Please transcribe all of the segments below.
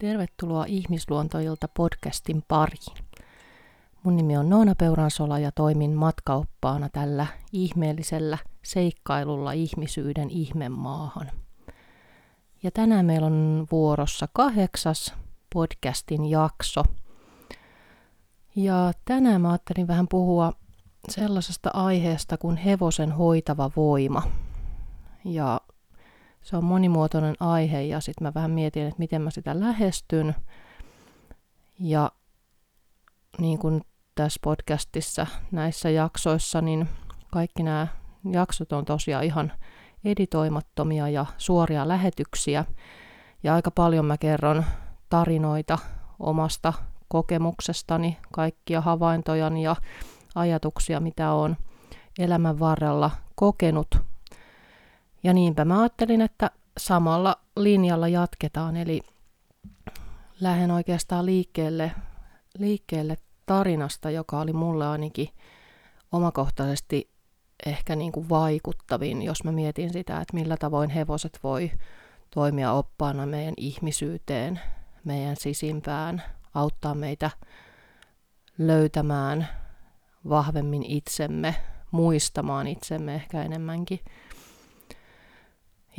Tervetuloa Ihmisluontoilta podcastin pariin. Mun nimi on Noona Peuransola ja toimin matkaoppaana tällä ihmeellisellä seikkailulla ihmisyyden ihmemaahan. Ja tänään meillä on vuorossa kahdeksas podcastin jakso. Ja tänään mä ajattelin vähän puhua sellaisesta aiheesta kuin hevosen hoitava voima. Ja se on monimuotoinen aihe ja sitten mä vähän mietin, että miten mä sitä lähestyn. Ja niin kuin tässä podcastissa näissä jaksoissa, niin kaikki nämä jaksot on tosiaan ihan editoimattomia ja suoria lähetyksiä. Ja aika paljon mä kerron tarinoita omasta kokemuksestani, kaikkia havaintojani ja ajatuksia, mitä olen elämän varrella kokenut ja niinpä mä ajattelin, että samalla linjalla jatketaan, eli lähden oikeastaan liikkeelle, liikkeelle tarinasta, joka oli mulle ainakin omakohtaisesti ehkä niin kuin vaikuttavin, jos mä mietin sitä, että millä tavoin hevoset voi toimia oppaana meidän ihmisyyteen, meidän sisimpään, auttaa meitä löytämään vahvemmin itsemme, muistamaan itsemme ehkä enemmänkin.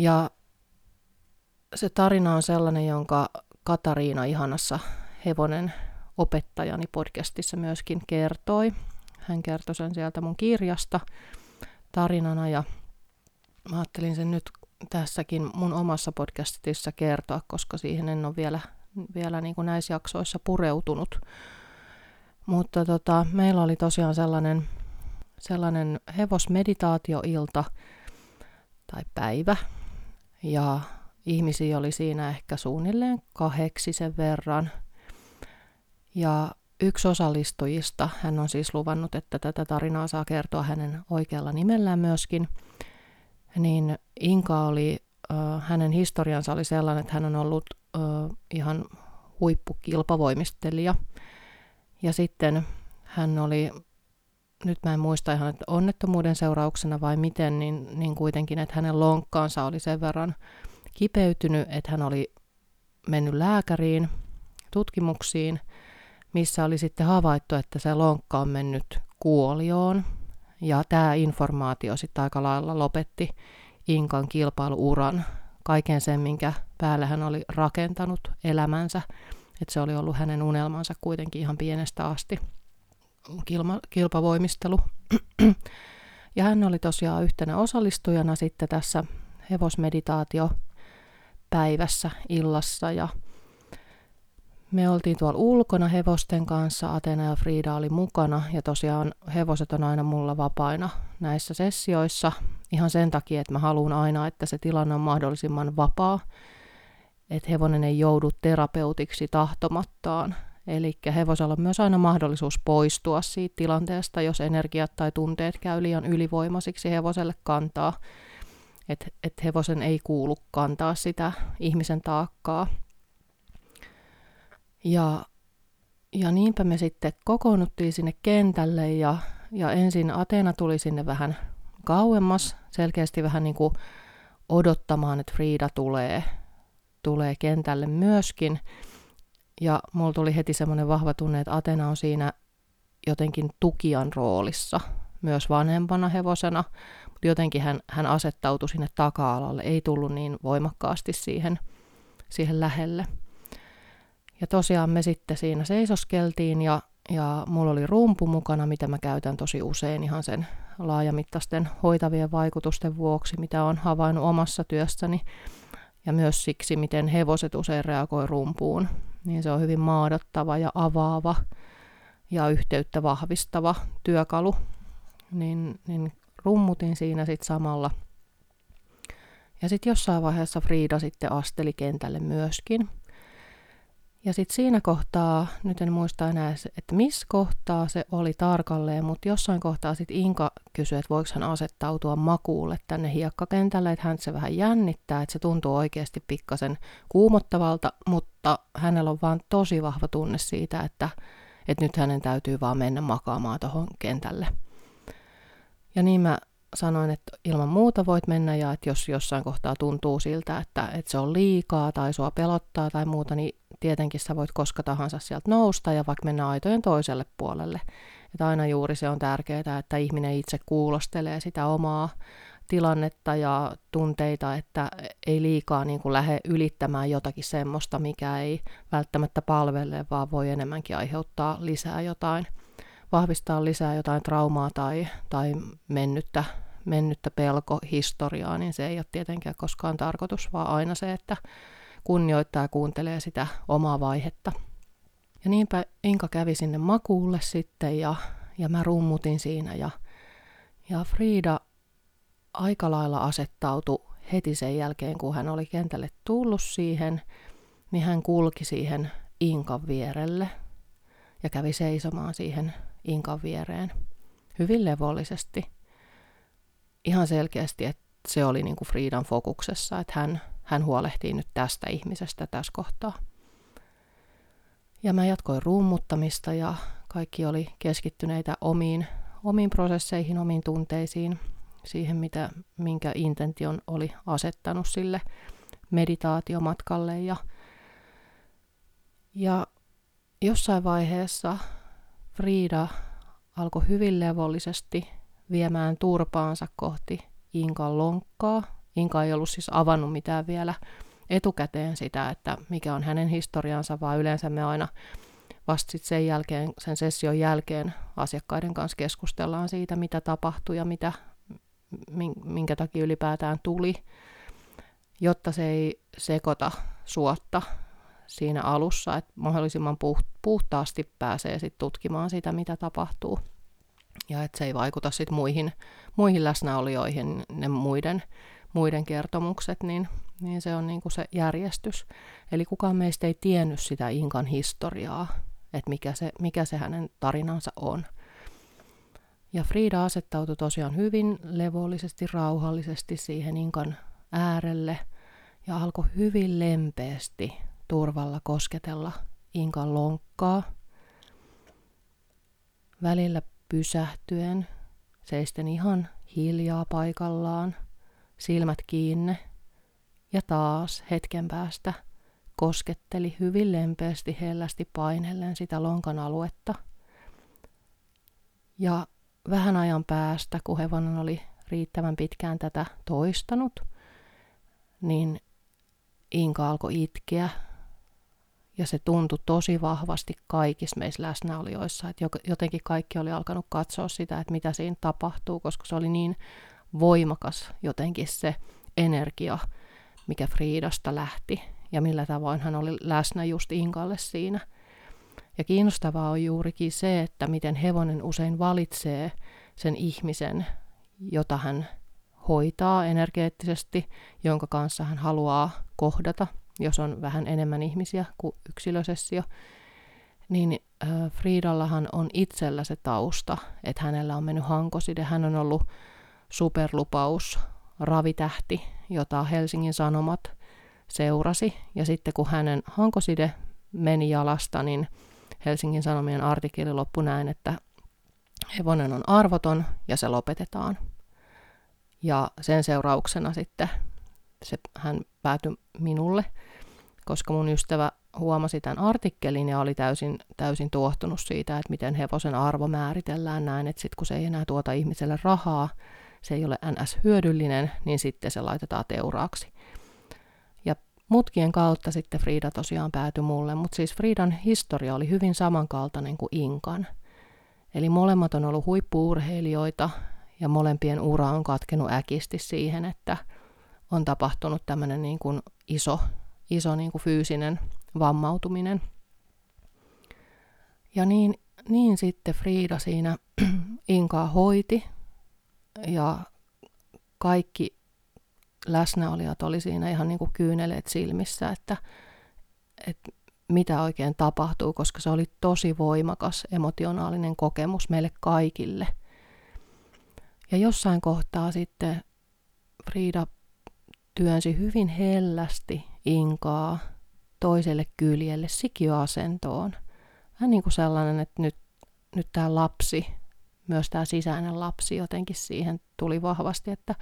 Ja se tarina on sellainen, jonka Katariina ihanassa hevonen opettajani podcastissa myöskin kertoi. Hän kertoi sen sieltä mun kirjasta tarinana ja mä ajattelin sen nyt tässäkin mun omassa podcastissa kertoa, koska siihen en ole vielä, vielä niin kuin näissä jaksoissa pureutunut. Mutta tota, meillä oli tosiaan sellainen, sellainen hevosmeditaatioilta tai päivä, ja ihmisiä oli siinä ehkä suunnilleen kahdeksisen verran. Ja yksi osallistujista, hän on siis luvannut, että tätä tarinaa saa kertoa hänen oikealla nimellään myöskin, niin Inka oli, äh, hänen historiansa oli sellainen, että hän on ollut äh, ihan huippukilpavoimistelija. Ja sitten hän oli, nyt mä en muista ihan, että onnettomuuden seurauksena vai miten, niin, niin kuitenkin, että hänen lonkkaansa oli sen verran kipeytynyt, että hän oli mennyt lääkäriin tutkimuksiin, missä oli sitten havaittu, että se lonkka on mennyt kuolioon. Ja tämä informaatio sitten aika lailla lopetti Inkan kilpailuuran, kaiken sen, minkä päälle hän oli rakentanut elämänsä. Että se oli ollut hänen unelmansa kuitenkin ihan pienestä asti kilma, kilpavoimistelu. ja hän oli tosiaan yhtenä osallistujana sitten tässä hevosmeditaatio päivässä illassa ja me oltiin tuolla ulkona hevosten kanssa, Atena ja Frida oli mukana ja tosiaan hevoset on aina mulla vapaina näissä sessioissa ihan sen takia, että mä haluan aina, että se tilanne on mahdollisimman vapaa, että hevonen ei joudu terapeutiksi tahtomattaan. Eli hevosella on myös aina mahdollisuus poistua siitä tilanteesta, jos energiat tai tunteet käy liian ylivoimaisiksi hevoselle kantaa että et hevosen ei kuulu kantaa sitä ihmisen taakkaa. Ja, ja niinpä me sitten kokoonnuttiin sinne kentälle ja, ja ensin Ateena tuli sinne vähän kauemmas, selkeästi vähän niin kuin odottamaan, että Frida tulee, tulee kentälle myöskin. Ja mulla tuli heti semmoinen vahva tunne, että Atena on siinä jotenkin tukijan roolissa, myös vanhempana hevosena, mutta jotenkin hän, hän asettautui sinne taka-alalle, ei tullut niin voimakkaasti siihen, siihen lähelle. Ja tosiaan me sitten siinä seisoskeltiin ja, ja mulla oli rumpu mukana, mitä mä käytän tosi usein ihan sen laajamittaisten hoitavien vaikutusten vuoksi, mitä on havainnut omassa työssäni. Ja myös siksi, miten hevoset usein reagoi rumpuun. Niin se on hyvin maadottava ja avaava ja yhteyttä vahvistava työkalu niin, niin rummutin siinä sitten samalla. Ja sitten jossain vaiheessa Frida sitten asteli kentälle myöskin. Ja sitten siinä kohtaa, nyt en muista enää, että missä kohtaa se oli tarkalleen, mutta jossain kohtaa sitten Inka kysyi, että voiko hän asettautua makuulle tänne hiekkakentälle, että hän se vähän jännittää, että se tuntuu oikeasti pikkasen kuumottavalta, mutta hänellä on vaan tosi vahva tunne siitä, että, että nyt hänen täytyy vaan mennä makaamaan tuohon kentälle. Ja niin mä sanoin, että ilman muuta voit mennä ja että jos jossain kohtaa tuntuu siltä, että, että se on liikaa tai sua pelottaa tai muuta, niin tietenkin sä voit koska tahansa sieltä nousta ja vaikka mennä aitojen toiselle puolelle. Että aina juuri se on tärkeää, että ihminen itse kuulostelee sitä omaa tilannetta ja tunteita, että ei liikaa niin kuin lähde ylittämään jotakin semmoista, mikä ei välttämättä palvele, vaan voi enemmänkin aiheuttaa lisää jotain, vahvistaa lisää jotain traumaa tai, tai mennyttä, mennyttä pelkohistoriaa, niin se ei ole tietenkään koskaan tarkoitus, vaan aina se, että kunnioittaa ja kuuntelee sitä omaa vaihetta. Ja niinpä Inka kävi sinne makuulle sitten ja, ja mä rummutin siinä ja, ja Frida aika lailla asettautui heti sen jälkeen, kun hän oli kentälle tullut siihen, niin hän kulki siihen Inkan vierelle ja kävi seisomaan siihen Inkan viereen hyvin levollisesti. Ihan selkeästi, että se oli niin kuin Friidan fokuksessa, että hän, hän huolehtii nyt tästä ihmisestä tässä kohtaa. Ja mä jatkoin ruumuttamista ja kaikki oli keskittyneitä omiin, omiin prosesseihin, omiin tunteisiin, siihen, mitä, minkä intention oli asettanut sille meditaatiomatkalle. Ja, ja jossain vaiheessa Frida alkoi hyvin levollisesti viemään turpaansa kohti Inkan lonkkaa. Inka ei ollut siis avannut mitään vielä etukäteen sitä, että mikä on hänen historiansa, vaan yleensä me aina vasta sit sen jälkeen, sen session jälkeen asiakkaiden kanssa keskustellaan siitä, mitä tapahtui ja mitä, minkä takia ylipäätään tuli, jotta se ei sekota suotta siinä alussa, että mahdollisimman puhtaasti pääsee sit tutkimaan sitä, mitä tapahtuu. Ja että se ei vaikuta sit muihin, muihin läsnäolijoihin, ne muiden, muiden kertomukset, niin, niin se on niinku se järjestys. Eli kukaan meistä ei tiennyt sitä Inkan historiaa, että mikä se, mikä se hänen tarinansa on. Ja Frida asettautui tosiaan hyvin levollisesti, rauhallisesti siihen Inkan äärelle ja alkoi hyvin lempeästi turvalla kosketella Inkan lonkkaa. Välillä pysähtyen, seisten ihan hiljaa paikallaan, silmät kiinne ja taas hetken päästä kosketteli hyvin lempeästi hellästi painellen sitä lonkan aluetta. Ja vähän ajan päästä, kun hevonen oli riittävän pitkään tätä toistanut, niin Inka alkoi itkeä. Ja se tuntui tosi vahvasti kaikissa meissä läsnäolijoissa, että jotenkin kaikki oli alkanut katsoa sitä, että mitä siinä tapahtuu, koska se oli niin voimakas jotenkin se energia, mikä Friidasta lähti ja millä tavoin hän oli läsnä just Inkalle siinä – ja kiinnostavaa on juurikin se, että miten hevonen usein valitsee sen ihmisen, jota hän hoitaa energeettisesti, jonka kanssa hän haluaa kohdata, jos on vähän enemmän ihmisiä kuin yksilösessio. Niin Friidallahan on itsellä se tausta, että hänellä on mennyt hankoside. Hän on ollut superlupaus, ravitähti, jota Helsingin Sanomat seurasi. Ja sitten kun hänen hankoside meni jalasta, niin Helsingin Sanomien artikkeli loppui näin, että hevonen on arvoton ja se lopetetaan. Ja sen seurauksena sitten se, hän päätyi minulle, koska mun ystävä huomasi tämän artikkelin ja oli täysin, täysin tuohtunut siitä, että miten hevosen arvo määritellään näin, että sitten kun se ei enää tuota ihmiselle rahaa, se ei ole NS hyödyllinen, niin sitten se laitetaan teuraaksi mutkien kautta sitten Frida tosiaan päätyi mulle, mutta siis Fridan historia oli hyvin samankaltainen kuin Inkan. Eli molemmat on ollut huippuurheilijoita ja molempien ura on katkenut äkisti siihen, että on tapahtunut tämmöinen niin kuin iso, iso niin kuin fyysinen vammautuminen. Ja niin, niin sitten Frida siinä Inkaa hoiti ja kaikki läsnäolijat oli siinä ihan niin kuin kyyneleet silmissä, että, että mitä oikein tapahtuu, koska se oli tosi voimakas emotionaalinen kokemus meille kaikille. Ja jossain kohtaa sitten Frida työnsi hyvin hellästi Inkaa toiselle kyljelle sikioasentoon. Hän niin kuin sellainen, että nyt, nyt tämä lapsi myös tämä sisäinen lapsi jotenkin siihen tuli vahvasti, että,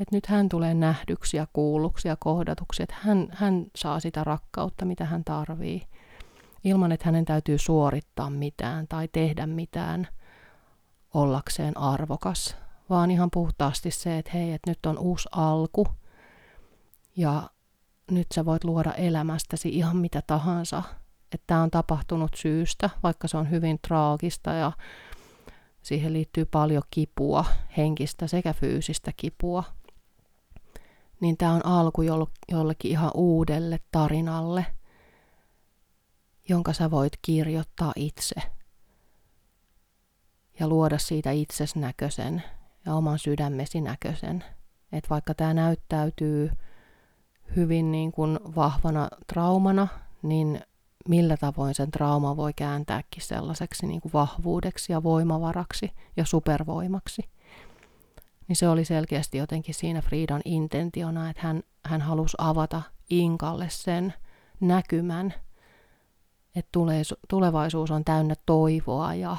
että nyt hän tulee nähdyksi ja kuulluksi ja kohdatuksi, että hän, hän saa sitä rakkautta, mitä hän tarvii. ilman, että hänen täytyy suorittaa mitään tai tehdä mitään ollakseen arvokas, vaan ihan puhtaasti se, että hei, että nyt on uusi alku ja nyt sä voit luoda elämästäsi ihan mitä tahansa. Että tämä on tapahtunut syystä, vaikka se on hyvin traagista ja siihen liittyy paljon kipua, henkistä sekä fyysistä kipua. Niin tämä on alku jollekin ihan uudelle tarinalle, jonka sä voit kirjoittaa itse ja luoda siitä itses näköisen ja oman sydämesi näköisen. Että vaikka tämä näyttäytyy hyvin niin kuin vahvana traumana, niin millä tavoin sen trauma voi kääntääkin sellaiseksi niin kuin vahvuudeksi ja voimavaraksi ja supervoimaksi. Niin se oli selkeästi jotenkin siinä Friidan intentiona, että hän, hän halusi avata Inkalle sen näkymän, että tulevaisuus on täynnä toivoa ja,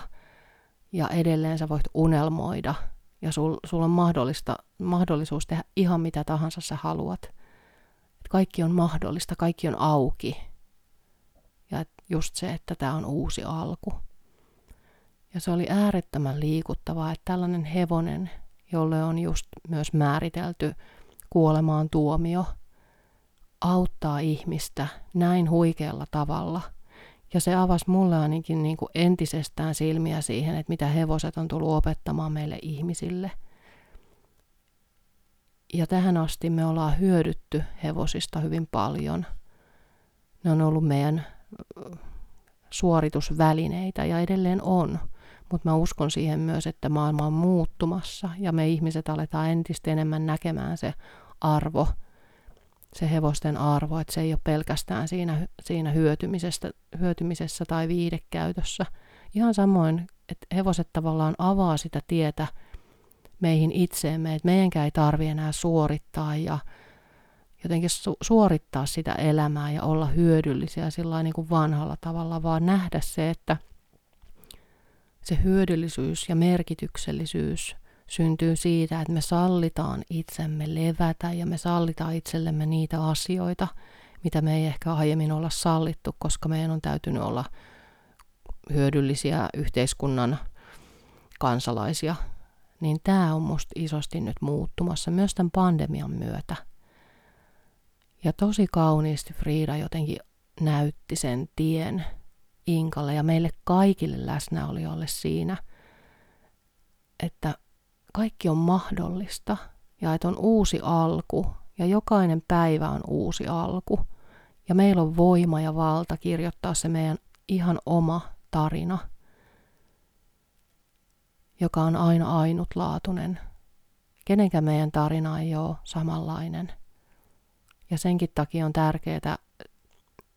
ja edelleen sä voit unelmoida ja sul, on mahdollista, mahdollisuus tehdä ihan mitä tahansa sä haluat – kaikki on mahdollista, kaikki on auki. Just se, että tämä on uusi alku. Ja se oli äärettömän liikuttavaa, että tällainen hevonen, jolle on just myös määritelty kuolemaan tuomio, auttaa ihmistä näin huikealla tavalla. Ja se avasi mulle ainakin niin kuin entisestään silmiä siihen, että mitä hevoset on tullut opettamaan meille ihmisille – ja tähän asti me ollaan hyödytty hevosista hyvin paljon. Ne on ollut meidän suoritusvälineitä ja edelleen on. Mutta mä uskon siihen myös, että maailma on muuttumassa ja me ihmiset aletaan entistä enemmän näkemään se arvo, se hevosten arvo, että se ei ole pelkästään siinä, siinä hyötymisessä, hyötymisessä tai viidekäytössä. Ihan samoin, että hevoset tavallaan avaa sitä tietä meihin itseemme, että meidänkään ei tarvi enää suorittaa ja jotenkin su- suorittaa sitä elämää ja olla hyödyllisiä sillä niin kuin vanhalla tavalla, vaan nähdä se, että se hyödyllisyys ja merkityksellisyys syntyy siitä, että me sallitaan itsemme levätä ja me sallitaan itsellemme niitä asioita, mitä me ei ehkä aiemmin olla sallittu, koska meidän on täytynyt olla hyödyllisiä yhteiskunnan kansalaisia niin tämä on musta isosti nyt muuttumassa myös tämän pandemian myötä. Ja tosi kauniisti Frida jotenkin näytti sen tien Inkalle ja meille kaikille läsnäolijoille siinä, että kaikki on mahdollista ja että on uusi alku ja jokainen päivä on uusi alku. Ja meillä on voima ja valta kirjoittaa se meidän ihan oma tarina – joka on aina ainutlaatuinen. Kenenkään meidän tarina ei ole samanlainen. Ja senkin takia on tärkeää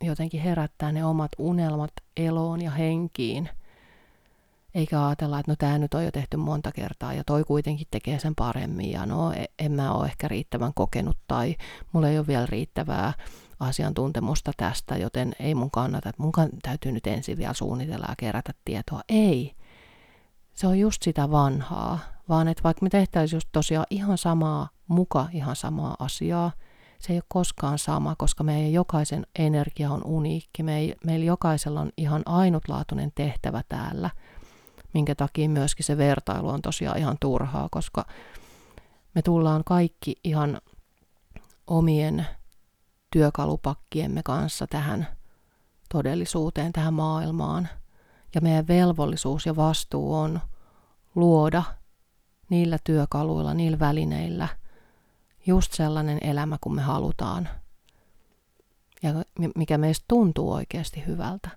jotenkin herättää ne omat unelmat eloon ja henkiin. Eikä ajatella, että no tämä nyt on jo tehty monta kertaa ja toi kuitenkin tekee sen paremmin ja no e, en mä ole ehkä riittävän kokenut tai mulla ei ole vielä riittävää asiantuntemusta tästä, joten ei mun kannata, mun täytyy nyt ensin vielä suunnitella ja kerätä tietoa. Ei, se on just sitä vanhaa, vaan että vaikka me tehtäisiin just tosiaan ihan samaa, muka ihan samaa asiaa, se ei ole koskaan sama, koska meidän jokaisen energia on uniikki. Me meillä jokaisella on ihan ainutlaatuinen tehtävä täällä, minkä takia myöskin se vertailu on tosiaan ihan turhaa, koska me tullaan kaikki ihan omien työkalupakkiemme kanssa tähän todellisuuteen, tähän maailmaan – ja meidän velvollisuus ja vastuu on luoda niillä työkaluilla, niillä välineillä just sellainen elämä kuin me halutaan. Ja mikä meistä tuntuu oikeasti hyvältä.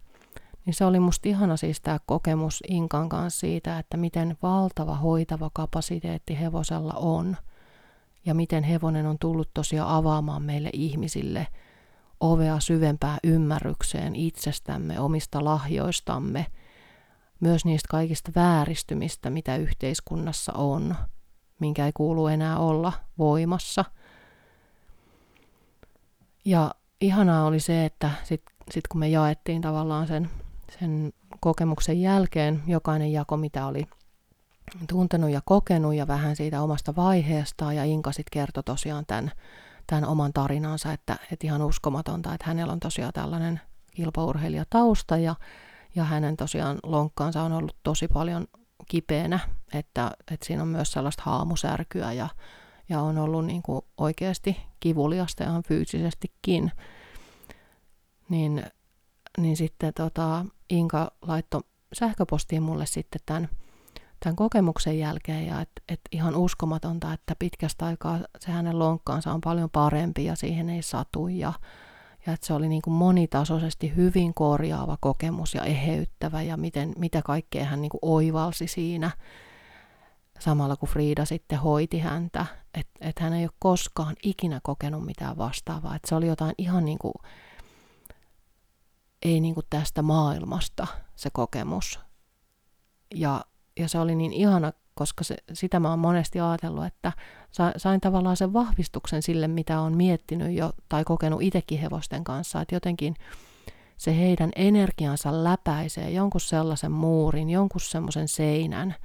Niin se oli musta ihana siis tämä kokemus Inkan kanssa siitä, että miten valtava hoitava kapasiteetti hevosella on. Ja miten hevonen on tullut tosiaan avaamaan meille ihmisille ovea syvempää ymmärrykseen itsestämme, omista lahjoistamme – myös niistä kaikista vääristymistä, mitä yhteiskunnassa on, minkä ei kuulu enää olla voimassa. Ja ihanaa oli se, että sitten sit kun me jaettiin tavallaan sen, sen kokemuksen jälkeen, jokainen jako, mitä oli tuntenut ja kokenut ja vähän siitä omasta vaiheestaan, ja Inka sitten kertoi tosiaan tämän, tämän oman tarinansa, että, että ihan uskomatonta, että hänellä on tosiaan tällainen kilpaurheilijatausta ja, ja hänen tosiaan lonkkaansa on ollut tosi paljon kipeänä, että, että siinä on myös sellaista haamusärkyä ja, ja on ollut niin kuin oikeasti kivuliasta ihan fyysisestikin. Niin, niin sitten tota, Inka laittoi sähköpostiin mulle sitten tämän, tämän kokemuksen jälkeen ja että et ihan uskomatonta, että pitkästä aikaa se hänen lonkkaansa on paljon parempi ja siihen ei satu ja, ja että se oli niin kuin monitasoisesti hyvin korjaava kokemus ja eheyttävä ja miten, mitä kaikkea hän niin kuin oivalsi siinä samalla kun Frida sitten hoiti häntä, että et hän ei ole koskaan ikinä kokenut mitään vastaavaa, että se oli jotain ihan niin kuin, ei niin kuin tästä maailmasta se kokemus. Ja, ja se oli niin ihana, koska se, sitä mä oon monesti ajatellut, että sain tavallaan sen vahvistuksen sille, mitä on miettinyt jo tai kokenut itsekin hevosten kanssa, että jotenkin se heidän energiansa läpäisee jonkun sellaisen muurin, jonkun semmoisen seinän,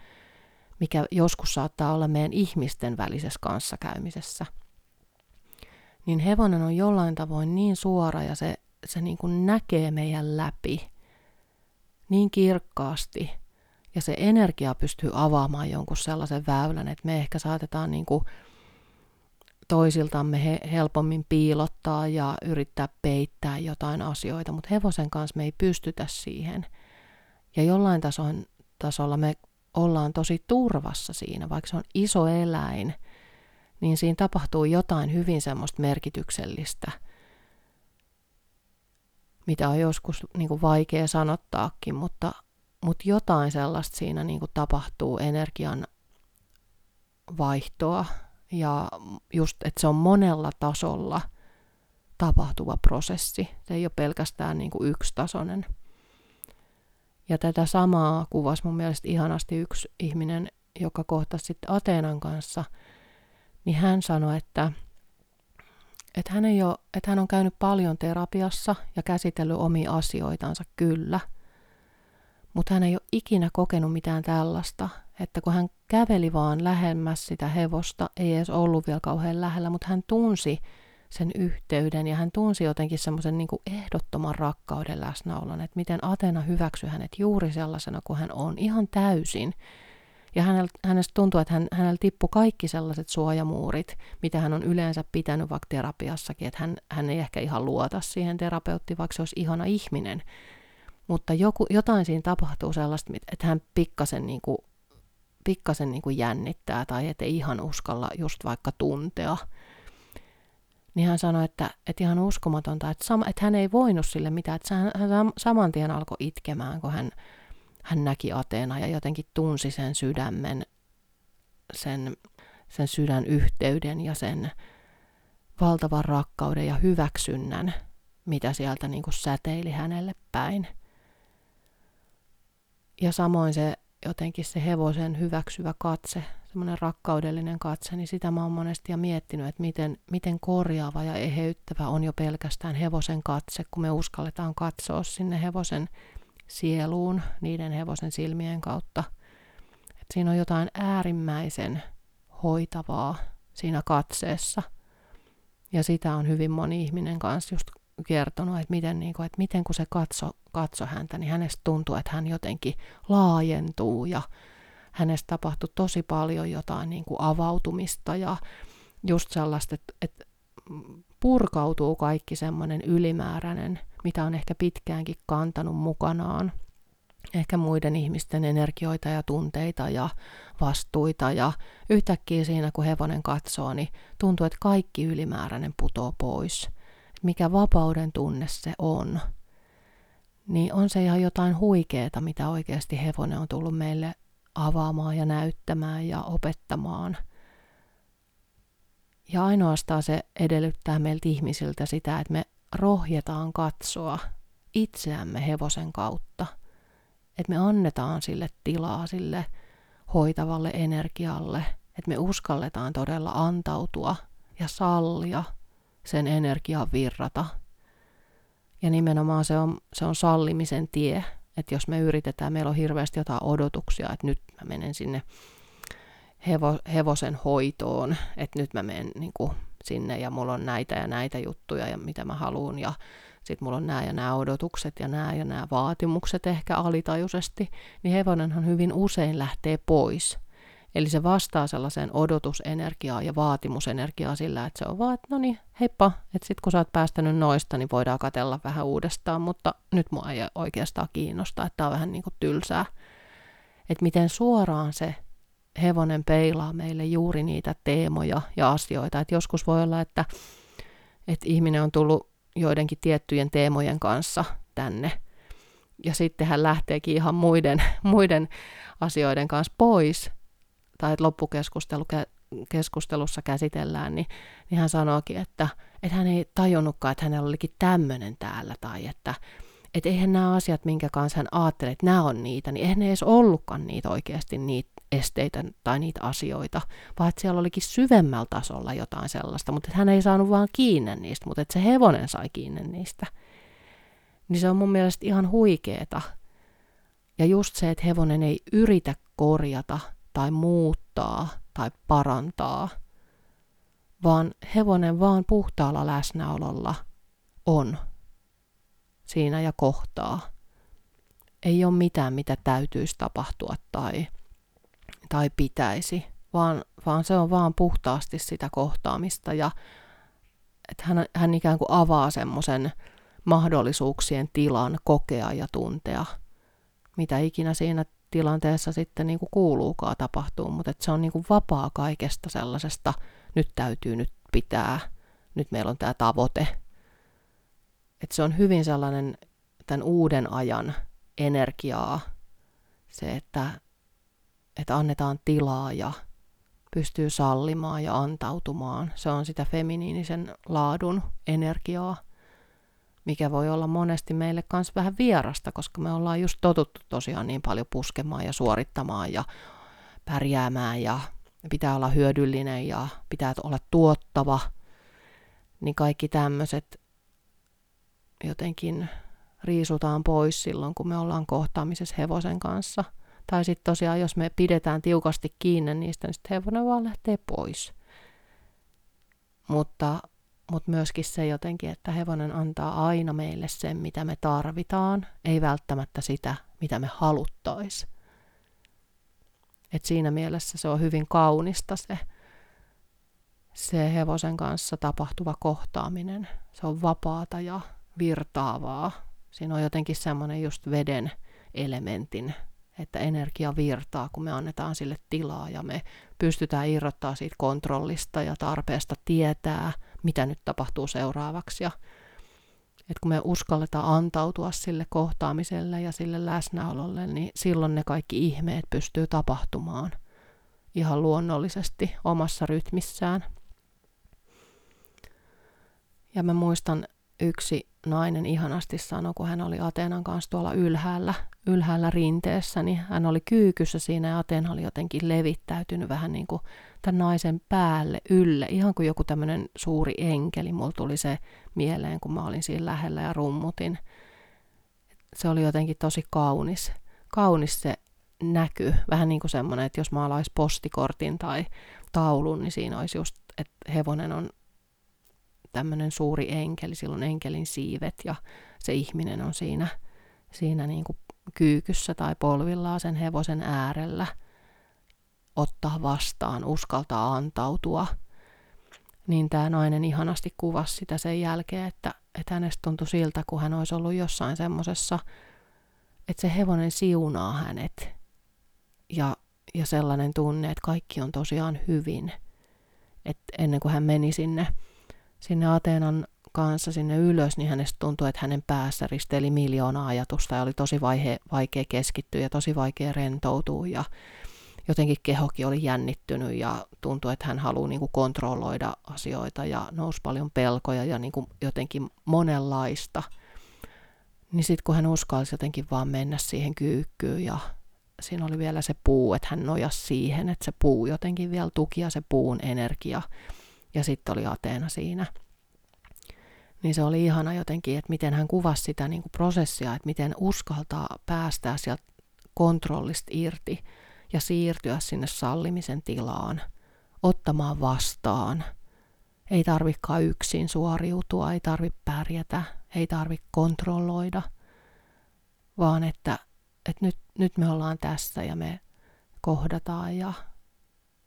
mikä joskus saattaa olla meidän ihmisten välisessä kanssakäymisessä. Niin hevonen on jollain tavoin niin suora ja se, se niin kuin näkee meidän läpi niin kirkkaasti – ja se energia pystyy avaamaan jonkun sellaisen väylän, että me ehkä saatetaan niin kuin toisiltamme he, helpommin piilottaa ja yrittää peittää jotain asioita, mutta hevosen kanssa me ei pystytä siihen. Ja jollain tasolla me ollaan tosi turvassa siinä, vaikka se on iso eläin, niin siinä tapahtuu jotain hyvin semmoista merkityksellistä, mitä on joskus niin kuin vaikea sanottaakin, mutta mutta jotain sellaista siinä niin kuin tapahtuu energian vaihtoa ja just, että se on monella tasolla tapahtuva prosessi. Se ei ole pelkästään niin kuin yksitasoinen. Ja tätä samaa kuvasi mun mielestä ihanasti yksi ihminen, joka kohtasi sitten Ateenan kanssa, niin hän sanoi, että, että, hän ei ole, että hän on käynyt paljon terapiassa ja käsitellyt omia asioitansa kyllä – mutta hän ei ole ikinä kokenut mitään tällaista, että kun hän käveli vaan lähemmäs sitä hevosta, ei edes ollut vielä kauhean lähellä, mutta hän tunsi sen yhteyden ja hän tunsi jotenkin semmoisen niin ehdottoman rakkauden läsnäolon, että miten Atena hyväksyi hänet juuri sellaisena kuin hän on, ihan täysin. Ja hänestä tuntuu, että hän, hänellä tippui kaikki sellaiset suojamuurit, mitä hän on yleensä pitänyt vaikka terapiassakin, että hän, hän ei ehkä ihan luota siihen terapeuttiin, vaikka se olisi ihana ihminen, mutta joku, jotain siinä tapahtuu sellaista, että hän pikkasen, niin kuin, pikkasen niin kuin jännittää tai ettei ihan uskalla just vaikka tuntea. Niin hän sanoi, että, että ihan uskomatonta, että, sama, että hän ei voinut sille mitään, että hän, hän saman tien alkoi itkemään, kun hän, hän näki Ateena ja jotenkin tunsi sen sydämen, sen, sen sydänyhteyden ja sen valtavan rakkauden ja hyväksynnän, mitä sieltä niin kuin säteili hänelle päin. Ja samoin se jotenkin se hevosen hyväksyvä katse, semmoinen rakkaudellinen katse, niin sitä mä oon monesti ja miettinyt, että miten, miten korjaava ja eheyttävä on jo pelkästään hevosen katse, kun me uskalletaan katsoa sinne hevosen sieluun niiden hevosen silmien kautta. Et siinä on jotain äärimmäisen hoitavaa siinä katseessa. Ja sitä on hyvin moni ihminen kanssa just kertonut, että miten, niin kuin, että miten kun se katso, katso häntä, niin hänestä tuntuu, että hän jotenkin laajentuu ja hänestä tapahtui tosi paljon jotain niin kuin avautumista ja just sellaista, että, että purkautuu kaikki semmoinen ylimääräinen, mitä on ehkä pitkäänkin kantanut mukanaan. Ehkä muiden ihmisten energioita ja tunteita ja vastuita ja yhtäkkiä siinä kun hevonen katsoo, niin tuntuu, että kaikki ylimääräinen putoo pois – mikä vapauden tunne se on, niin on se ihan jotain huikeeta, mitä oikeasti hevonen on tullut meille avaamaan ja näyttämään ja opettamaan. Ja ainoastaan se edellyttää meiltä ihmisiltä sitä, että me rohjetaan katsoa itseämme hevosen kautta. Että me annetaan sille tilaa, sille hoitavalle energialle, että me uskalletaan todella antautua ja sallia – sen energian virrata. Ja nimenomaan se on, se on sallimisen tie, että jos me yritetään, meillä on hirveästi jotain odotuksia, että nyt mä menen sinne hevo, hevosen hoitoon, että nyt mä menen niin kuin, sinne ja mulla on näitä ja näitä juttuja ja mitä mä haluan ja sitten mulla on nämä ja nämä odotukset ja nämä ja nämä vaatimukset ehkä alitajuisesti, niin hevonenhan hyvin usein lähtee pois. Eli se vastaa sellaiseen odotusenergiaan ja vaatimusenergiaan sillä, että se on vaan, että no niin, heippa, että sitten kun sä oot päästänyt noista, niin voidaan katella vähän uudestaan, mutta nyt mua ei oikeastaan kiinnosta, että tää on vähän niin kuin tylsää. Että miten suoraan se hevonen peilaa meille juuri niitä teemoja ja asioita. Että joskus voi olla, että, että ihminen on tullut joidenkin tiettyjen teemojen kanssa tänne, ja sitten hän lähteekin ihan muiden, muiden asioiden kanssa pois, tai loppukeskustelussa käsitellään, niin, niin hän sanoikin, että, että hän ei tajunnutkaan, että hänellä olikin tämmöinen täällä, tai että, että eihän nämä asiat, minkä kanssa hän ajattelee, että nämä on niitä, niin eihän ne edes ollutkaan niitä oikeasti niitä esteitä tai niitä asioita, vaan että siellä olikin syvemmällä tasolla jotain sellaista, mutta hän ei saanut vaan kiinni niistä, mutta että se hevonen sai kiinni niistä. Niin se on mun mielestä ihan huikeeta. Ja just se, että hevonen ei yritä korjata tai muuttaa tai parantaa, vaan hevonen vaan puhtaalla läsnäololla on siinä ja kohtaa. Ei ole mitään, mitä täytyisi tapahtua tai, tai pitäisi, vaan, vaan se on vaan puhtaasti sitä kohtaamista ja että hän, hän ikään kuin avaa semmoisen mahdollisuuksien tilan kokea ja tuntea, mitä ikinä siinä tilanteessa sitten niin kuin kuuluukaan tapahtuu, mutta että se on niin kuin vapaa kaikesta sellaisesta, nyt täytyy nyt pitää, nyt meillä on tämä tavoite. Että se on hyvin sellainen tämän uuden ajan energiaa, se, että, että annetaan tilaa ja pystyy sallimaan ja antautumaan. Se on sitä feminiinisen laadun energiaa mikä voi olla monesti meille myös vähän vierasta, koska me ollaan just totuttu tosiaan niin paljon puskemaan ja suorittamaan ja pärjäämään ja pitää olla hyödyllinen ja pitää olla tuottava, niin kaikki tämmöiset jotenkin riisutaan pois silloin, kun me ollaan kohtaamisessa hevosen kanssa. Tai sitten tosiaan, jos me pidetään tiukasti kiinni niistä, niin sitten hevonen vaan lähtee pois. Mutta mutta myöskin se jotenkin, että hevonen antaa aina meille sen, mitä me tarvitaan, ei välttämättä sitä, mitä me haluttais. Et siinä mielessä se on hyvin kaunista se, se hevosen kanssa tapahtuva kohtaaminen. Se on vapaata ja virtaavaa. Siinä on jotenkin semmoinen just veden elementin että energia virtaa, kun me annetaan sille tilaa ja me pystytään irrottaa siitä kontrollista ja tarpeesta tietää, mitä nyt tapahtuu seuraavaksi. Ja, että kun me uskalletaan antautua sille kohtaamiselle ja sille läsnäololle, niin silloin ne kaikki ihmeet pystyy tapahtumaan ihan luonnollisesti omassa rytmissään. Ja mä muistan yksi nainen ihanasti sanoi, kun hän oli Ateenan kanssa tuolla ylhäällä, ylhäällä rinteessä, niin hän oli kyykyssä siinä ja Ateena oli jotenkin levittäytynyt vähän niin kuin tämän naisen päälle, ylle, ihan kuin joku tämmöinen suuri enkeli. Mulla tuli se mieleen, kun mä olin siinä lähellä ja rummutin. Se oli jotenkin tosi kaunis, kaunis se näky, vähän niin kuin semmoinen, että jos maalais postikortin tai taulun, niin siinä olisi just, että hevonen on tämmöinen suuri enkeli, silloin enkelin siivet ja se ihminen on siinä, siinä niin kuin kyykyssä tai polvillaan sen hevosen äärellä ottaa vastaan, uskaltaa antautua. Niin tämä nainen ihanasti kuvasi sitä sen jälkeen, että, että hänestä tuntui siltä, kun hän olisi ollut jossain semmoisessa, että se hevonen siunaa hänet. Ja, ja sellainen tunne, että kaikki on tosiaan hyvin. että ennen kuin hän meni sinne sinne Ateenan kanssa sinne ylös, niin hänestä tuntui, että hänen päässä risteili miljoona ajatusta ja oli tosi vaihe, vaikea keskittyä ja tosi vaikea rentoutua ja jotenkin kehokin oli jännittynyt ja tuntui, että hän haluaa niin kuin kontrolloida asioita ja nousi paljon pelkoja ja niin kuin jotenkin monenlaista. Niin sitten kun hän uskalsi jotenkin vaan mennä siihen kyykkyyn ja siinä oli vielä se puu, että hän nojasi siihen, että se puu jotenkin vielä tuki ja se puun energia ja sitten oli Ateena siinä. Niin se oli ihana jotenkin, että miten hän kuvasi sitä niin kuin prosessia, että miten uskaltaa päästää sieltä kontrollista irti ja siirtyä sinne sallimisen tilaan, ottamaan vastaan. ei tarvikaan yksin suoriutua, ei tarvitse pärjätä, ei tarvitse kontrolloida, vaan että, että nyt, nyt me ollaan tässä ja me kohdataan ja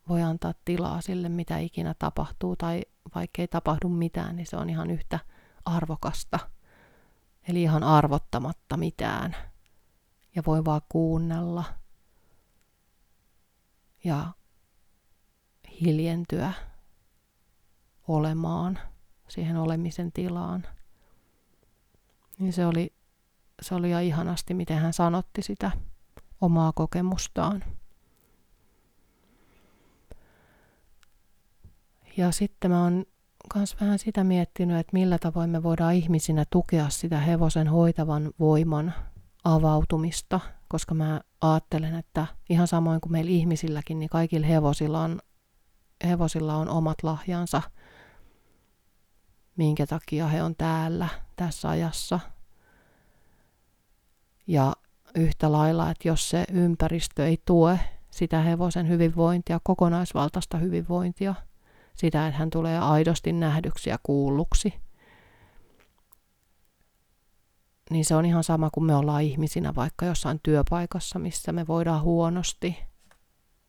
voi antaa tilaa sille, mitä ikinä tapahtuu, tai vaikka ei tapahdu mitään, niin se on ihan yhtä arvokasta. Eli ihan arvottamatta mitään. Ja voi vaan kuunnella ja hiljentyä olemaan siihen olemisen tilaan. Niin se oli, se oli ihan ihanasti, miten hän sanotti sitä omaa kokemustaan. Ja sitten mä oon myös vähän sitä miettinyt, että millä tavoin me voidaan ihmisinä tukea sitä hevosen hoitavan voiman avautumista, koska mä ajattelen, että ihan samoin kuin meillä ihmisilläkin, niin kaikilla hevosilla on, hevosilla on omat lahjansa, minkä takia he on täällä tässä ajassa. Ja yhtä lailla, että jos se ympäristö ei tue sitä hevosen hyvinvointia, kokonaisvaltaista hyvinvointia – sitä, että hän tulee aidosti nähdyksi ja kuulluksi. Niin se on ihan sama kuin me ollaan ihmisinä vaikka jossain työpaikassa, missä me voidaan huonosti.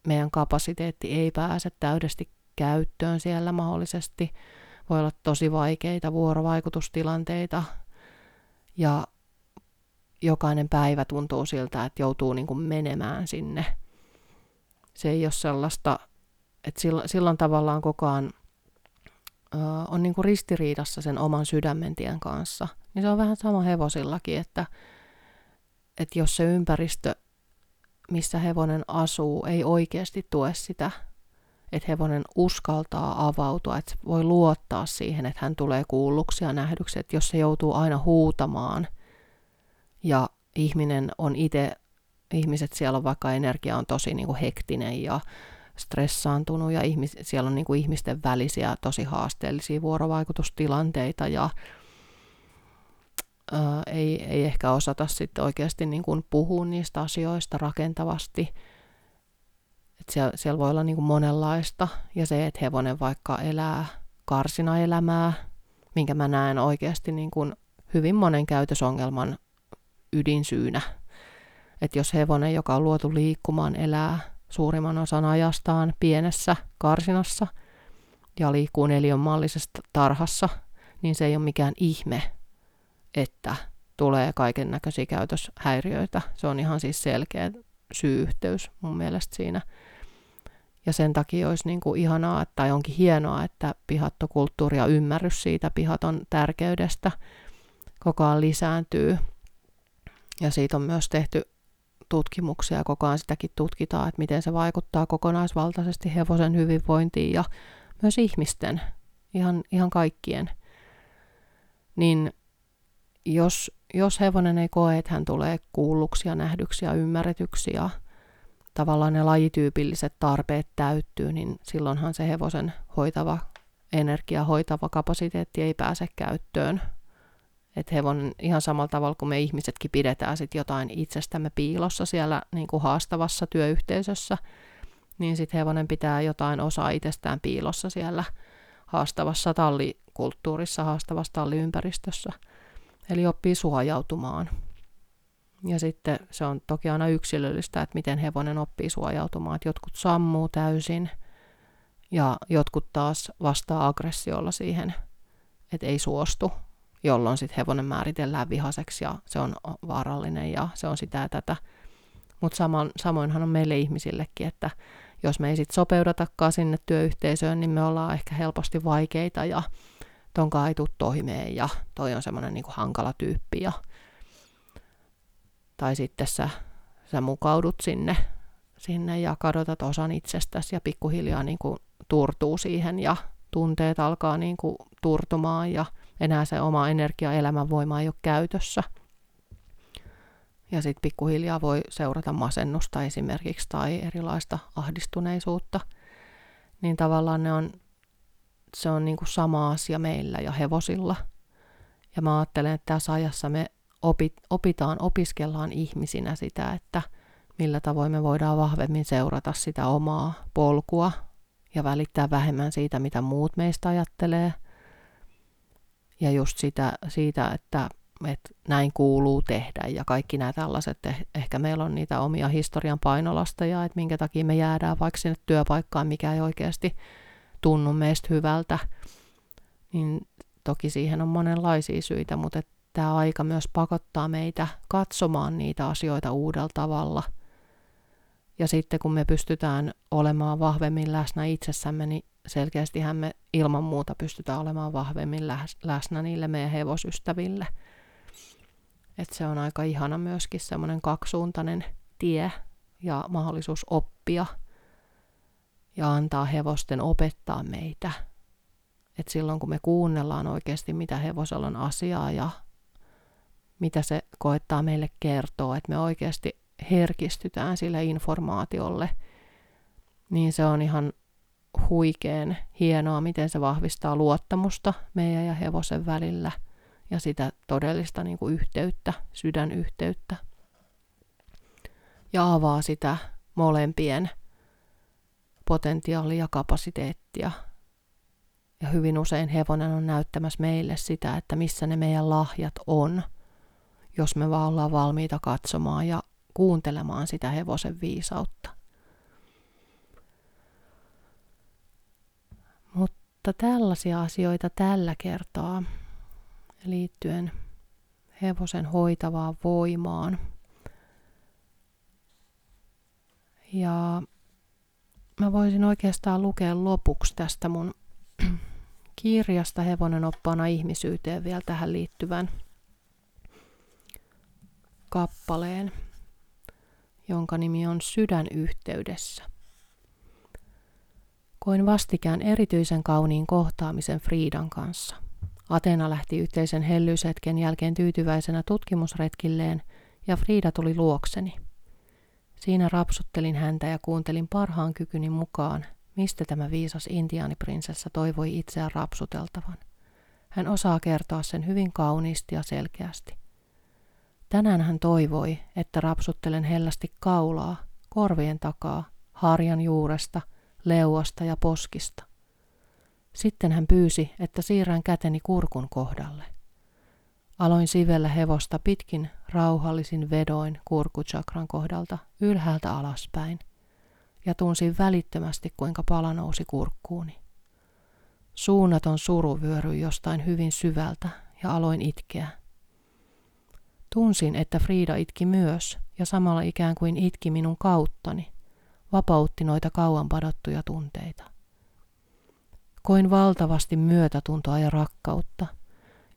Meidän kapasiteetti ei pääse täydesti käyttöön siellä mahdollisesti. Voi olla tosi vaikeita vuorovaikutustilanteita ja jokainen päivä tuntuu siltä, että joutuu niin kuin menemään sinne. Se ei ole sellaista että silloin, silloin tavallaan koko ajan on niin kuin ristiriidassa sen oman sydämentien kanssa. Niin se on vähän sama hevosillakin, että, että jos se ympäristö, missä hevonen asuu, ei oikeasti tue sitä, että hevonen uskaltaa avautua, että voi luottaa siihen, että hän tulee kuulluksi ja nähdyksi, että jos se joutuu aina huutamaan ja ihminen on itse, ihmiset siellä on vaikka energia on tosi niin kuin hektinen ja stressaantunut ja ihmis, siellä on niin kuin ihmisten välisiä tosi haasteellisia vuorovaikutustilanteita ja ää, ei, ei ehkä osata sitten oikeasti niin kuin puhua niistä asioista rakentavasti. Et siellä, siellä voi olla niin kuin monenlaista ja se, että hevonen vaikka elää karsina elämää, minkä mä näen oikeasti niin kuin hyvin monen käytösongelman ydinsyynä. Että jos hevonen, joka on luotu liikkumaan, elää suurimman osan ajastaan pienessä karsinassa ja liikkuu neliön mallisessa tarhassa, niin se ei ole mikään ihme, että tulee kaiken näköisiä käytöshäiriöitä. Se on ihan siis selkeä syy-yhteys mun mielestä siinä. Ja sen takia olisi niin kuin ihanaa tai onkin hienoa, että pihattokulttuuri ja ymmärrys siitä pihaton tärkeydestä koko ajan lisääntyy. Ja siitä on myös tehty tutkimuksia, koko ajan sitäkin tutkitaan, että miten se vaikuttaa kokonaisvaltaisesti hevosen hyvinvointiin ja myös ihmisten, ihan, ihan kaikkien. Niin jos, jos hevonen ei koe, että hän tulee kuulluksi ja nähdyksi ja ymmärretyksi ja tavallaan ne lajityypilliset tarpeet täyttyy, niin silloinhan se hevosen hoitava energia, hoitava kapasiteetti ei pääse käyttöön että hevonen ihan samalla tavalla kuin me ihmisetkin pidetään sit jotain itsestämme piilossa siellä niin kuin haastavassa työyhteisössä, niin sitten hevonen pitää jotain osaa itsestään piilossa siellä haastavassa tallikulttuurissa, haastavassa talliympäristössä. Eli oppii suojautumaan. Ja sitten se on toki aina yksilöllistä, että miten hevonen oppii suojautumaan. Että jotkut sammuu täysin ja jotkut taas vastaa aggressiolla siihen, että ei suostu jolloin sitten hevonen määritellään vihaseksi ja se on vaarallinen ja se on sitä ja tätä. Mutta samoinhan on meille ihmisillekin, että jos me ei sitten sopeudutakaan sinne työyhteisöön, niin me ollaan ehkä helposti vaikeita ja tonkaan ei tule toimeen ja toi on semmoinen niinku hankala tyyppi. Ja, tai sitten sä, sä mukaudut sinne, sinne ja kadotat osan itsestäsi ja pikkuhiljaa niinku turtuu siihen ja tunteet alkaa niinku turtumaan ja enää se oma energia elämänvoima ei ole käytössä. Ja sitten pikkuhiljaa voi seurata masennusta esimerkiksi tai erilaista ahdistuneisuutta. Niin tavallaan ne on, se on niin kuin sama asia meillä ja hevosilla. Ja mä ajattelen, että tässä ajassa me opit, opitaan, opiskellaan ihmisinä sitä, että millä tavoin me voidaan vahvemmin seurata sitä omaa polkua ja välittää vähemmän siitä, mitä muut meistä ajattelee. Ja just sitä, siitä, että, että näin kuuluu tehdä ja kaikki nämä tällaiset, eh, ehkä meillä on niitä omia historian painolasteja, että minkä takia me jäädään vaikka sinne työpaikkaan, mikä ei oikeasti tunnu meistä hyvältä, niin toki siihen on monenlaisia syitä, mutta tämä aika myös pakottaa meitä katsomaan niitä asioita uudella tavalla. Ja sitten kun me pystytään olemaan vahvemmin läsnä itsessämme, niin selkeästihän me ilman muuta pystytään olemaan vahvemmin läsnä niille meidän hevosystäville. Et se on aika ihana myöskin semmoinen kaksisuuntainen tie ja mahdollisuus oppia ja antaa hevosten opettaa meitä. Et silloin kun me kuunnellaan oikeasti, mitä hevosella on asiaa ja mitä se koettaa meille kertoa, että me oikeasti herkistytään sille informaatiolle, niin se on ihan huikeen hienoa, miten se vahvistaa luottamusta meidän ja hevosen välillä ja sitä todellista niin kuin yhteyttä, sydänyhteyttä. Ja avaa sitä molempien potentiaalia ja kapasiteettia. Ja hyvin usein hevonen on näyttämässä meille sitä, että missä ne meidän lahjat on – jos me vaan ollaan valmiita katsomaan ja kuuntelemaan sitä hevosen viisautta. Mutta tällaisia asioita tällä kertaa liittyen hevosen hoitavaan voimaan. Ja mä voisin oikeastaan lukea lopuksi tästä mun kirjasta Hevonen oppaana ihmisyyteen vielä tähän liittyvän – kappaleen, jonka nimi on Sydänyhteydessä. Koin vastikään erityisen kauniin kohtaamisen Friidan kanssa. Atena lähti yhteisen hellyshetken jälkeen tyytyväisenä tutkimusretkilleen ja Friida tuli luokseni. Siinä rapsuttelin häntä ja kuuntelin parhaan kykyni mukaan, mistä tämä viisas intiaaniprinsessa toivoi itseään rapsuteltavan. Hän osaa kertoa sen hyvin kauniisti ja selkeästi. Tänään hän toivoi, että rapsuttelen hellästi kaulaa, korvien takaa, harjan juuresta, leuasta ja poskista. Sitten hän pyysi, että siirrän käteni kurkun kohdalle. Aloin sivellä hevosta pitkin rauhallisin vedoin kurkuchakran kohdalta ylhäältä alaspäin ja tunsin välittömästi, kuinka pala nousi kurkkuuni. Suunnaton suru vyöryi jostain hyvin syvältä ja aloin itkeä. Tunsin, että Frida itki myös, ja samalla ikään kuin itki minun kauttani, vapautti noita kauan padottuja tunteita. Koin valtavasti myötätuntoa ja rakkautta,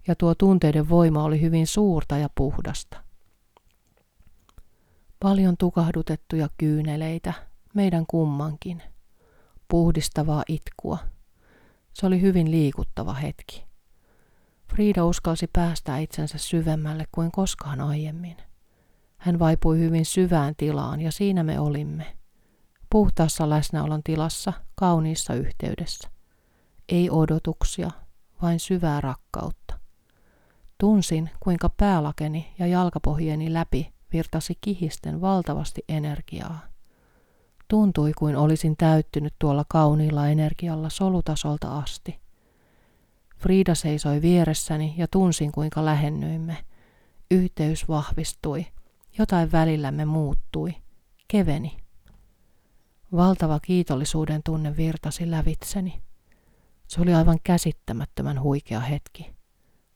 ja tuo tunteiden voima oli hyvin suurta ja puhdasta. Paljon tukahdutettuja kyyneleitä, meidän kummankin, puhdistavaa itkua. Se oli hyvin liikuttava hetki. Frida uskalsi päästää itsensä syvemmälle kuin koskaan aiemmin. Hän vaipui hyvin syvään tilaan ja siinä me olimme. Puhtaassa läsnäolon tilassa, kauniissa yhteydessä. Ei odotuksia, vain syvää rakkautta. Tunsin, kuinka päälakeni ja jalkapohjeni läpi virtasi kihisten valtavasti energiaa. Tuntui kuin olisin täyttynyt tuolla kauniilla energialla solutasolta asti – Frida seisoi vieressäni ja tunsin kuinka lähennyimme. Yhteys vahvistui. Jotain välillämme muuttui. Keveni. Valtava kiitollisuuden tunne virtasi lävitseni. Se oli aivan käsittämättömän huikea hetki.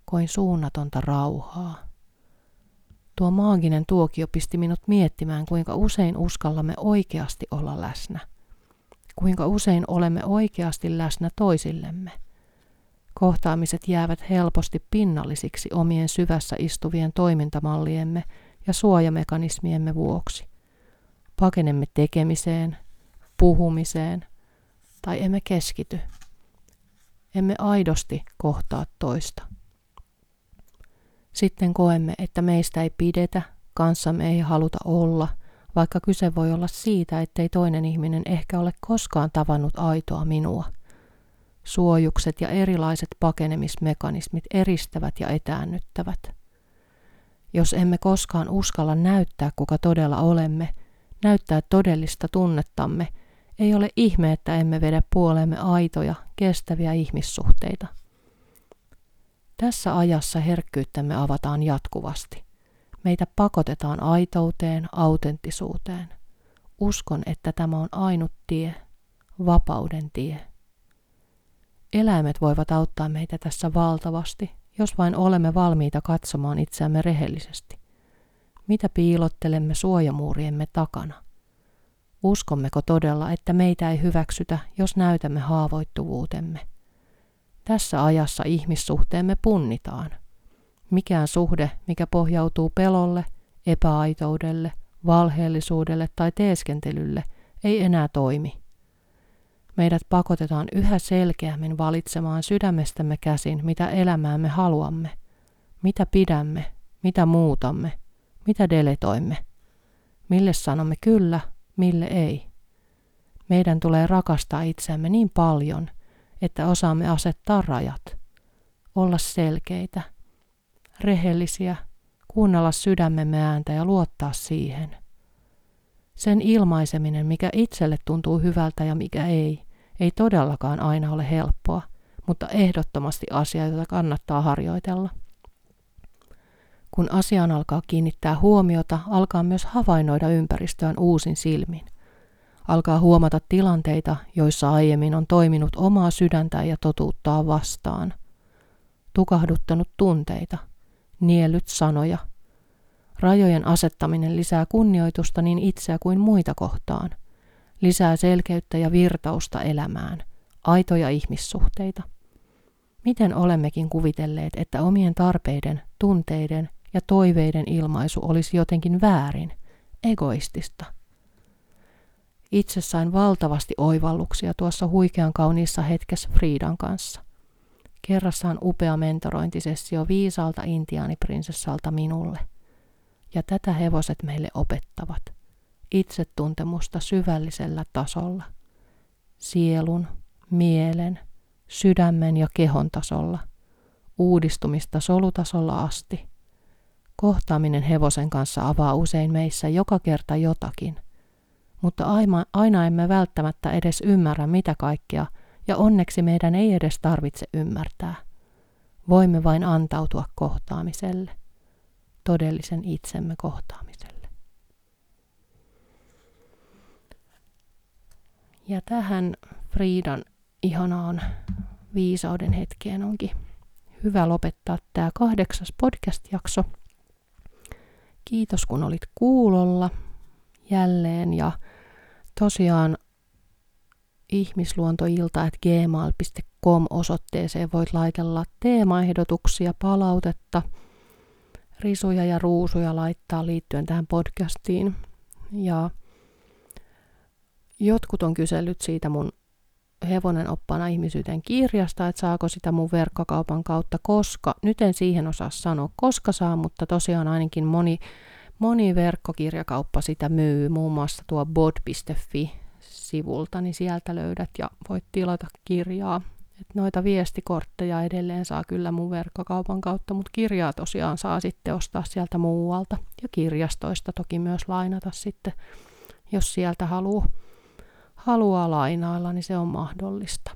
Koin suunnatonta rauhaa. Tuo maaginen tuokio pisti minut miettimään, kuinka usein uskallamme oikeasti olla läsnä. Kuinka usein olemme oikeasti läsnä toisillemme – Kohtaamiset jäävät helposti pinnallisiksi omien syvässä istuvien toimintamalliemme ja suojamekanismiemme vuoksi. Pakenemme tekemiseen, puhumiseen tai emme keskity. Emme aidosti kohtaa toista. Sitten koemme, että meistä ei pidetä, kanssamme ei haluta olla, vaikka kyse voi olla siitä, ettei toinen ihminen ehkä ole koskaan tavannut aitoa minua – Suojukset ja erilaiset pakenemismekanismit eristävät ja etäännyttävät. Jos emme koskaan uskalla näyttää, kuka todella olemme, näyttää todellista tunnettamme, Ei ole ihme, että emme vedä puolemme aitoja, kestäviä ihmissuhteita. Tässä ajassa herkkyyttämme avataan jatkuvasti. Meitä pakotetaan aitouteen, autenttisuuteen. Uskon, että tämä on ainut tie, vapauden tie. Eläimet voivat auttaa meitä tässä valtavasti, jos vain olemme valmiita katsomaan itseämme rehellisesti. Mitä piilottelemme suojamuuriemme takana? Uskommeko todella, että meitä ei hyväksytä, jos näytämme haavoittuvuutemme? Tässä ajassa ihmissuhteemme punnitaan. Mikään suhde, mikä pohjautuu pelolle, epäaitoudelle, valheellisuudelle tai teeskentelylle, ei enää toimi. Meidät pakotetaan yhä selkeämmin valitsemaan sydämestämme käsin, mitä elämäämme haluamme, mitä pidämme, mitä muutamme, mitä deletoimme, mille sanomme kyllä, mille ei. Meidän tulee rakastaa itseämme niin paljon, että osaamme asettaa rajat, olla selkeitä, rehellisiä, kuunnella sydämemme ääntä ja luottaa siihen. Sen ilmaiseminen, mikä itselle tuntuu hyvältä ja mikä ei, ei todellakaan aina ole helppoa, mutta ehdottomasti asia, jota kannattaa harjoitella. Kun asiaan alkaa kiinnittää huomiota, alkaa myös havainnoida ympäristöään uusin silmin. Alkaa huomata tilanteita, joissa aiemmin on toiminut omaa sydäntä ja totuuttaa vastaan. Tukahduttanut tunteita, niellyt sanoja. Rajojen asettaminen lisää kunnioitusta niin itseä kuin muita kohtaan. Lisää selkeyttä ja virtausta elämään, aitoja ihmissuhteita. Miten olemmekin kuvitelleet, että omien tarpeiden, tunteiden ja toiveiden ilmaisu olisi jotenkin väärin, egoistista. Itse sain valtavasti oivalluksia tuossa huikean kauniissa hetkessä Friidan kanssa. Kerrassaan upea mentorointisessio viisaalta intiaaniprinsessalta minulle. Ja tätä hevoset meille opettavat. Itsetuntemusta syvällisellä tasolla. Sielun, mielen, sydämen ja kehon tasolla. Uudistumista solutasolla asti – Kohtaaminen hevosen kanssa avaa usein meissä joka kerta jotakin, mutta aina, emme välttämättä edes ymmärrä mitä kaikkea, ja onneksi meidän ei edes tarvitse ymmärtää. Voimme vain antautua kohtaamiselle, todellisen itsemme kohtaamiselle. Ja tähän Friidan ihanaan viisauden hetkeen onkin hyvä lopettaa tämä kahdeksas podcast-jakso. Kiitos kun olit kuulolla jälleen ja tosiaan ihmisluontoilta at gmail.com osoitteeseen voit laitella teemaehdotuksia, palautetta, risuja ja ruusuja laittaa liittyen tähän podcastiin. Ja jotkut on kysellyt siitä mun hevonen oppana ihmisyyteen kirjasta, että saako sitä mun verkkokaupan kautta, koska, nyt en siihen osaa sanoa, koska saa, mutta tosiaan ainakin moni, moni verkkokirjakauppa sitä myy, muun muassa tuo bod.fi-sivulta, niin sieltä löydät ja voit tilata kirjaa. Et noita viestikortteja edelleen saa kyllä mun verkkokaupan kautta, mutta kirjaa tosiaan saa sitten ostaa sieltä muualta. Ja kirjastoista toki myös lainata sitten, jos sieltä haluaa haluaa lainailla, niin se on mahdollista.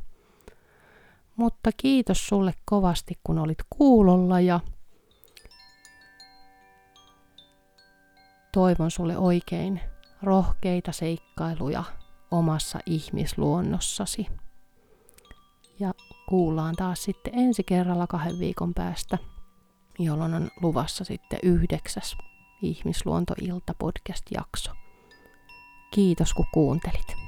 Mutta kiitos sulle kovasti, kun olit kuulolla ja toivon sulle oikein rohkeita seikkailuja omassa ihmisluonnossasi. Ja kuullaan taas sitten ensi kerralla kahden viikon päästä, jolloin on luvassa sitten yhdeksäs Ihmisluontoilta podcast-jakso. Kiitos kun kuuntelit.